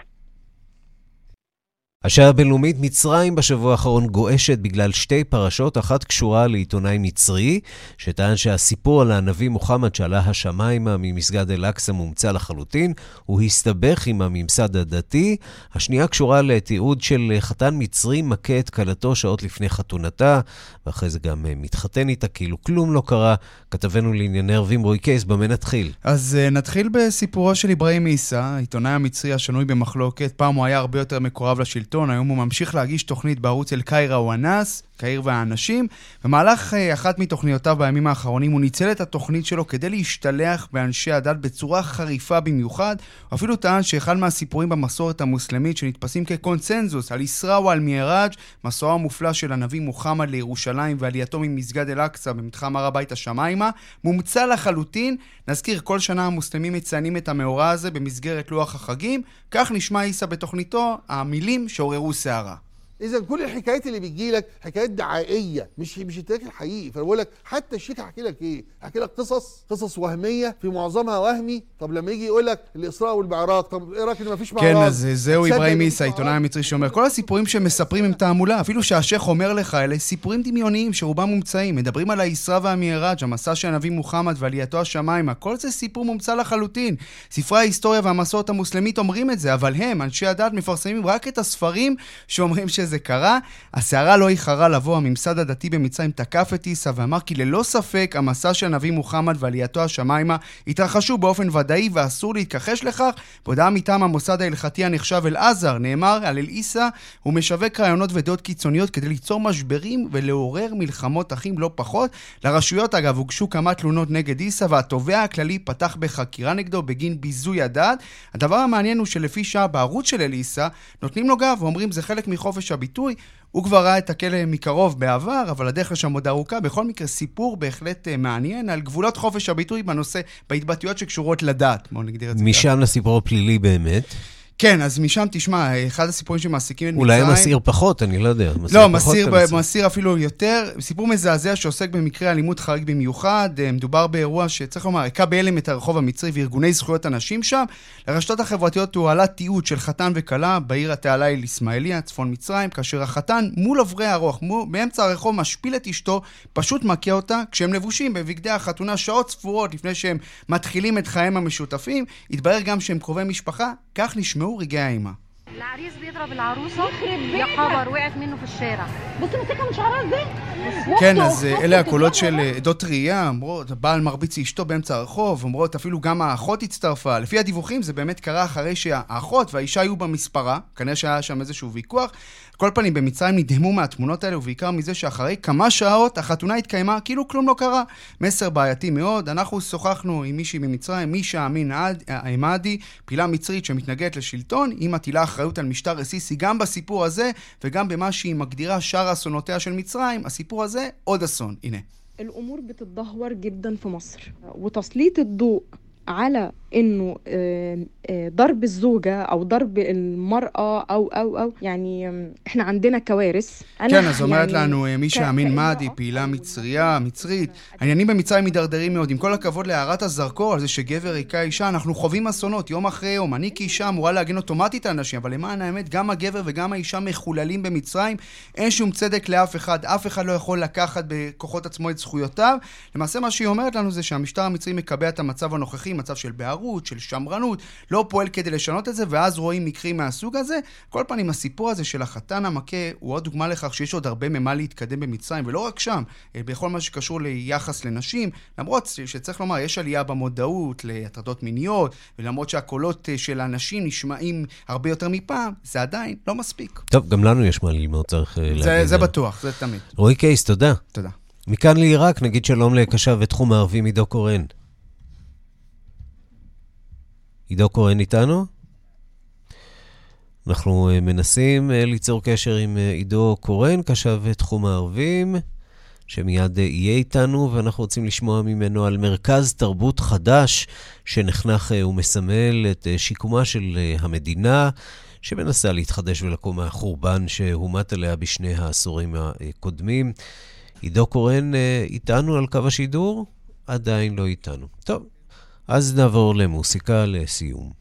השעה הבינלאומית מצרים בשבוע האחרון גועשת בגלל שתי פרשות, אחת קשורה לעיתונאי מצרי, שטען שהסיפור על הנביא מוחמד שעלה השמיימה ממסגד אל-אקצא מומצא לחלוטין, הוא הסתבך עם הממסד הדתי. השנייה קשורה לתיעוד של חתן מצרי מכה את כלתו שעות לפני חתונתה, ואחרי זה גם מתחתן איתה כאילו כלום לא קרה. כתבנו לענייני ערבים רועי קייס, במה נתחיל? אז uh, נתחיל בסיפורו של אברהים עיסא, העיתונאי המצרי השנוי במחלוקת. פעם הוא היה הרבה יותר מקורב לשלטון. השלטון, היום הוא ממשיך להגיש תוכנית בערוץ אל-קיירה וואנאס. קהיר והאנשים. במהלך אה, אחת מתוכניותיו בימים האחרונים הוא ניצל את התוכנית שלו כדי להשתלח באנשי הדת בצורה חריפה במיוחד. הוא אפילו טען שאחד מהסיפורים במסורת המוסלמית שנתפסים כקונצנזוס על איסרא ועל מיראג', מסורו המופלא של הנביא מוחמד לירושלים ועלייתו ממסגד אל-אקצא במתחם הר הבית השמיימה, מומצא לחלוטין. נזכיר, כל שנה המוסלמים מציינים את המאורע הזה במסגרת לוח החגים. כך נשמע עיסא בתוכניתו, המילים שעוררו סערה. اذا كل الحكايات اللي بتجي لك حكايات دعائيه مش مش التاريخ الحقيقي فانا بقول لك حتى الشيخ احكي لك ايه احكي لك قصص قصص وهميه في معظمها وهمي طب لما يجي يقول لك الاسراء والمعراج طب ايه رايك ان مفيش معراج כן, אז זהו אברהים עיסא, העיתונאי המצרי שאומר, כל הסיפורים שמספרים הם תעמולה, אפילו שהשייח אומר לך, אלה סיפורים דמיוניים שרובם מומצאים, מדברים על הישרא והמיראג', המסע של הנביא מוחמד ועלייתו השמיימה, כל זה סיפור מומצא לחלוטין. ספרי ההיסטוריה והמסורת המוסלמית אומרים את זה, אבל הם, אנשי הדת, מפרסמים רק את הספרים שאומרים שזה קרה. הסערה לא איחרה לבוא, הממסד הדתי במצרים תקף את עיסא ואמר כי ללא ספק המסע של הנביא מוחמד ועלייתו השמיימה התרחשו באופן ודאי ואסור להתכחש לכך. בהודעה מטעם המוסד ההלכתי הנחשב אל-עזר נאמר על אל-עיסא הוא משווק רעיונות ודעות קיצוניות כדי ליצור משברים ולעורר מלחמות אחים לא פחות. לרשויות אגב הוגשו כמה תלונות נגד עיסא והתובע הכללי פתח בחקירה נגדו בגין ביזוי הדת. הדבר המעניין הוא שלפי שעה בערוץ של אל-עיסא נותנים לו גב ואומרים זה חלק מחופש הביטוי. הוא כבר ראה את הכלא מקרוב בעבר, אבל הדרך לשם עוד ארוכה. בכל מקרה, סיפור בהחלט uh, מעניין על גבולות חופש הביטוי בנושא, בהתבטאויות שקשורות לדת. בואו נגדיר את זה. משם לסיפור הפלילי באמת. כן, אז משם תשמע, אחד הסיפורים שמעסיקים את אולי מצרים... מסעיר פחות, אני לא יודע. לא, מסעיר, ב... מסעיר אפילו יותר. סיפור מזעזע שעוסק במקרה אלימות חריג במיוחד. אה, מדובר באירוע שצריך לומר, הכה בהלם את הרחוב המצרי וארגוני זכויות הנשים שם. לרשתות החברתיות הוא העלה תיעוד של חתן וכלה בעיר התעלה אל אסמאעיליה, צפון מצרים, כאשר החתן מול עוברי הרוח, מול, באמצע הרחוב, משפיל את אשתו, פשוט מכה אותה, כשהם לבושים בבגדי החתונה שעות ספורות לפני שהם מתחילים את חייהם המשותפים. התברר גם שהם קרובי משפחה, כך נשמעו רגעי האימה. العريس بيضرب العروسه يا خبر وقعت منه في الشارع بص مسكها من شعرها ازاي כן, אז אה, אלה הקולות של אה, עדות ראייה, אומרות, הבעל מרביץ לאשתו באמצע הרחוב, אומרות, אפילו גם האחות הצטרפה. לפי הדיווחים זה באמת קרה אחרי שהאחות והאישה היו במספרה, כנראה שהיה שם איזשהו ויכוח. על כל פנים, במצרים נדהמו מהתמונות האלה, ובעיקר מזה שאחרי כמה שעות החתונה התקיימה כאילו כלום לא קרה. מסר בעייתי מאוד. אנחנו שוחחנו עם מישהי ממצרים, מישה אמין עמאדי, פעילה מצרית שמתנגדת לשלטון, היא מטילה אחריות על משטר א-סיסי גם בסיפור הזה, וגם במה שהיא מגדירה שאר אסונותיה של מצרים. הסיפור הזה, עוד אסון. הנה. الأمور بتتدهور جدا في مصر وتسليط الضوء على انه آه، آه، ضرب الزوجه او ضرب المراه او او او يعني آم، احنا عندنا كوارث כן, אז אומרת לנו אה, מישה אמין מאדי, פעילה מצריה, מצרית. העניינים במצרים מידרדרים מאוד. עם כל הכבוד להערת הזרקור על זה שגבר היכה אישה, אנחנו חווים אסונות יום אחרי יום. אני כאישה אמורה להגן אוטומטית על אנשים, אבל למען האמת, גם הגבר וגם האישה מחוללים במצרים. אין שום צדק לאף אחד. אף אחד לא יכול לקחת בכוחות עצמו את זכויותיו. למעשה מה שהיא אומרת לנו זה שהמשטר המצרי מקבע את המצב הנוכחי, מצב של בערות, של שמרנות, לא פועל כדי לשנות את זה, ואז רואים מקרים מהסוג הזה. כל פנים, הסיפור הזה של החתן המכה הוא עוד דוגמה לכך שיש עוד הרבה ממה להתקדם במצרים, ולא רק שם, אה, בכל מה שקשור ליחס לנשים, למרות שצריך לומר, יש עלייה במודעות להטרדות מיניות, ולמרות שהקולות אה, של הנשים נשמעים הרבה יותר מפעם, זה עדיין לא מספיק. טוב, גם לנו יש מה ללמוד, צריך אה, להגיד. זה, זה בטוח, זה תמיד. רועי קייס, תודה. תודה. מכאן לעיראק, נגיד שלום לקשב ותחום הערבים עידו קורן. עידו קורן איתנו? אנחנו אה, מנסים אה, ליצור קשר עם אה, עידו קורן, קשב תחום הערבים, שמיד יהיה איתנו, ואנחנו רוצים לשמוע ממנו על מרכז תרבות חדש שנחנך ומסמל את שיקומה של המדינה, שמנסה להתחדש ולקום מהחורבן שהומת עליה בשני העשורים הקודמים. עידו קורן איתנו על קו השידור? עדיין לא איתנו. טוב, אז נעבור למוסיקה לסיום.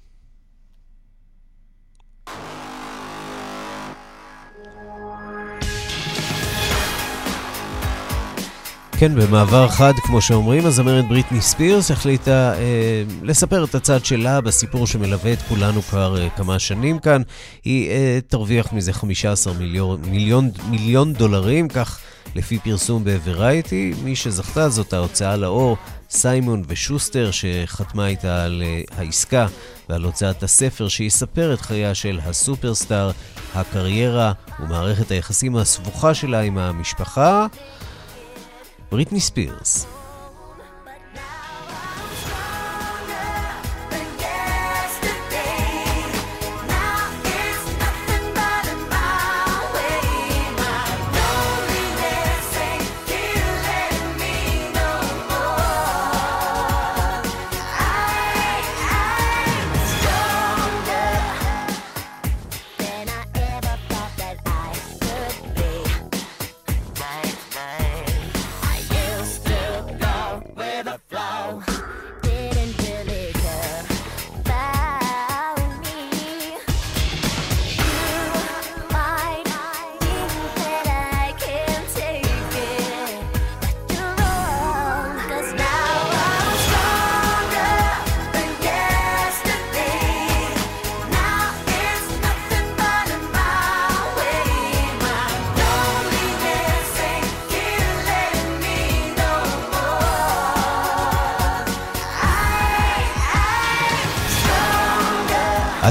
כן, במעבר חד, כמו שאומרים, הזמרת בריטני ספירס החליטה אה, לספר את הצד שלה בסיפור שמלווה את כולנו כבר אה, כמה שנים כאן. היא אה, תרוויח מזה 15 מיליון, מיליון, מיליון דולרים, כך לפי פרסום בוורייטי. מי שזכתה זאת ההוצאה לאור סיימון ושוסטר, שחתמה איתה על העסקה ועל הוצאת הספר שיספר את חייה של הסופרסטאר, הקריירה ומערכת היחסים הסבוכה שלה עם המשפחה. בריטני ספירס.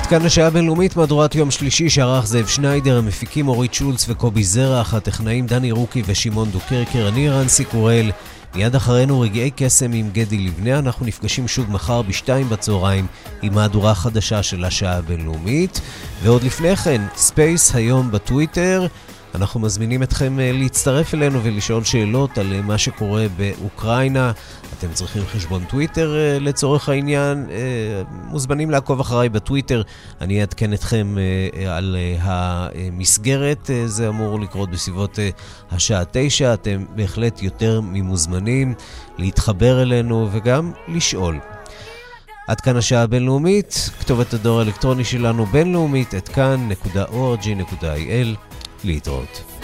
כאן השעה הבינלאומית, מהדורת יום שלישי שערך זאב שניידר, המפיקים אורית שולץ וקובי זרח, הטכנאים דני רוקי ושמעון דוקרקר, אני ערן סיקורל. מיד אחרינו רגעי קסם עם גדי ליבנה, אנחנו נפגשים שוב מחר בשתיים בצהריים עם מהדורה חדשה של השעה הבינלאומית. ועוד לפני כן, Space היום בטוויטר. אנחנו מזמינים אתכם אה, להצטרף אלינו ולשאול שאלות על אה, מה שקורה באוקראינה. אתם צריכים חשבון טוויטר אה, לצורך העניין. מוזמנים לעקוב אחריי בטוויטר. אני אעדכן אתכם על המסגרת. זה אמור לקרות בסביבות השעה תשע. אתם בהחלט יותר ממוזמנים להתחבר אלינו וגם לשאול. עד כאן השעה הבינלאומית, כתובת הדור האלקטרוני שלנו בינלאומית, את כאן.org.il להתראות.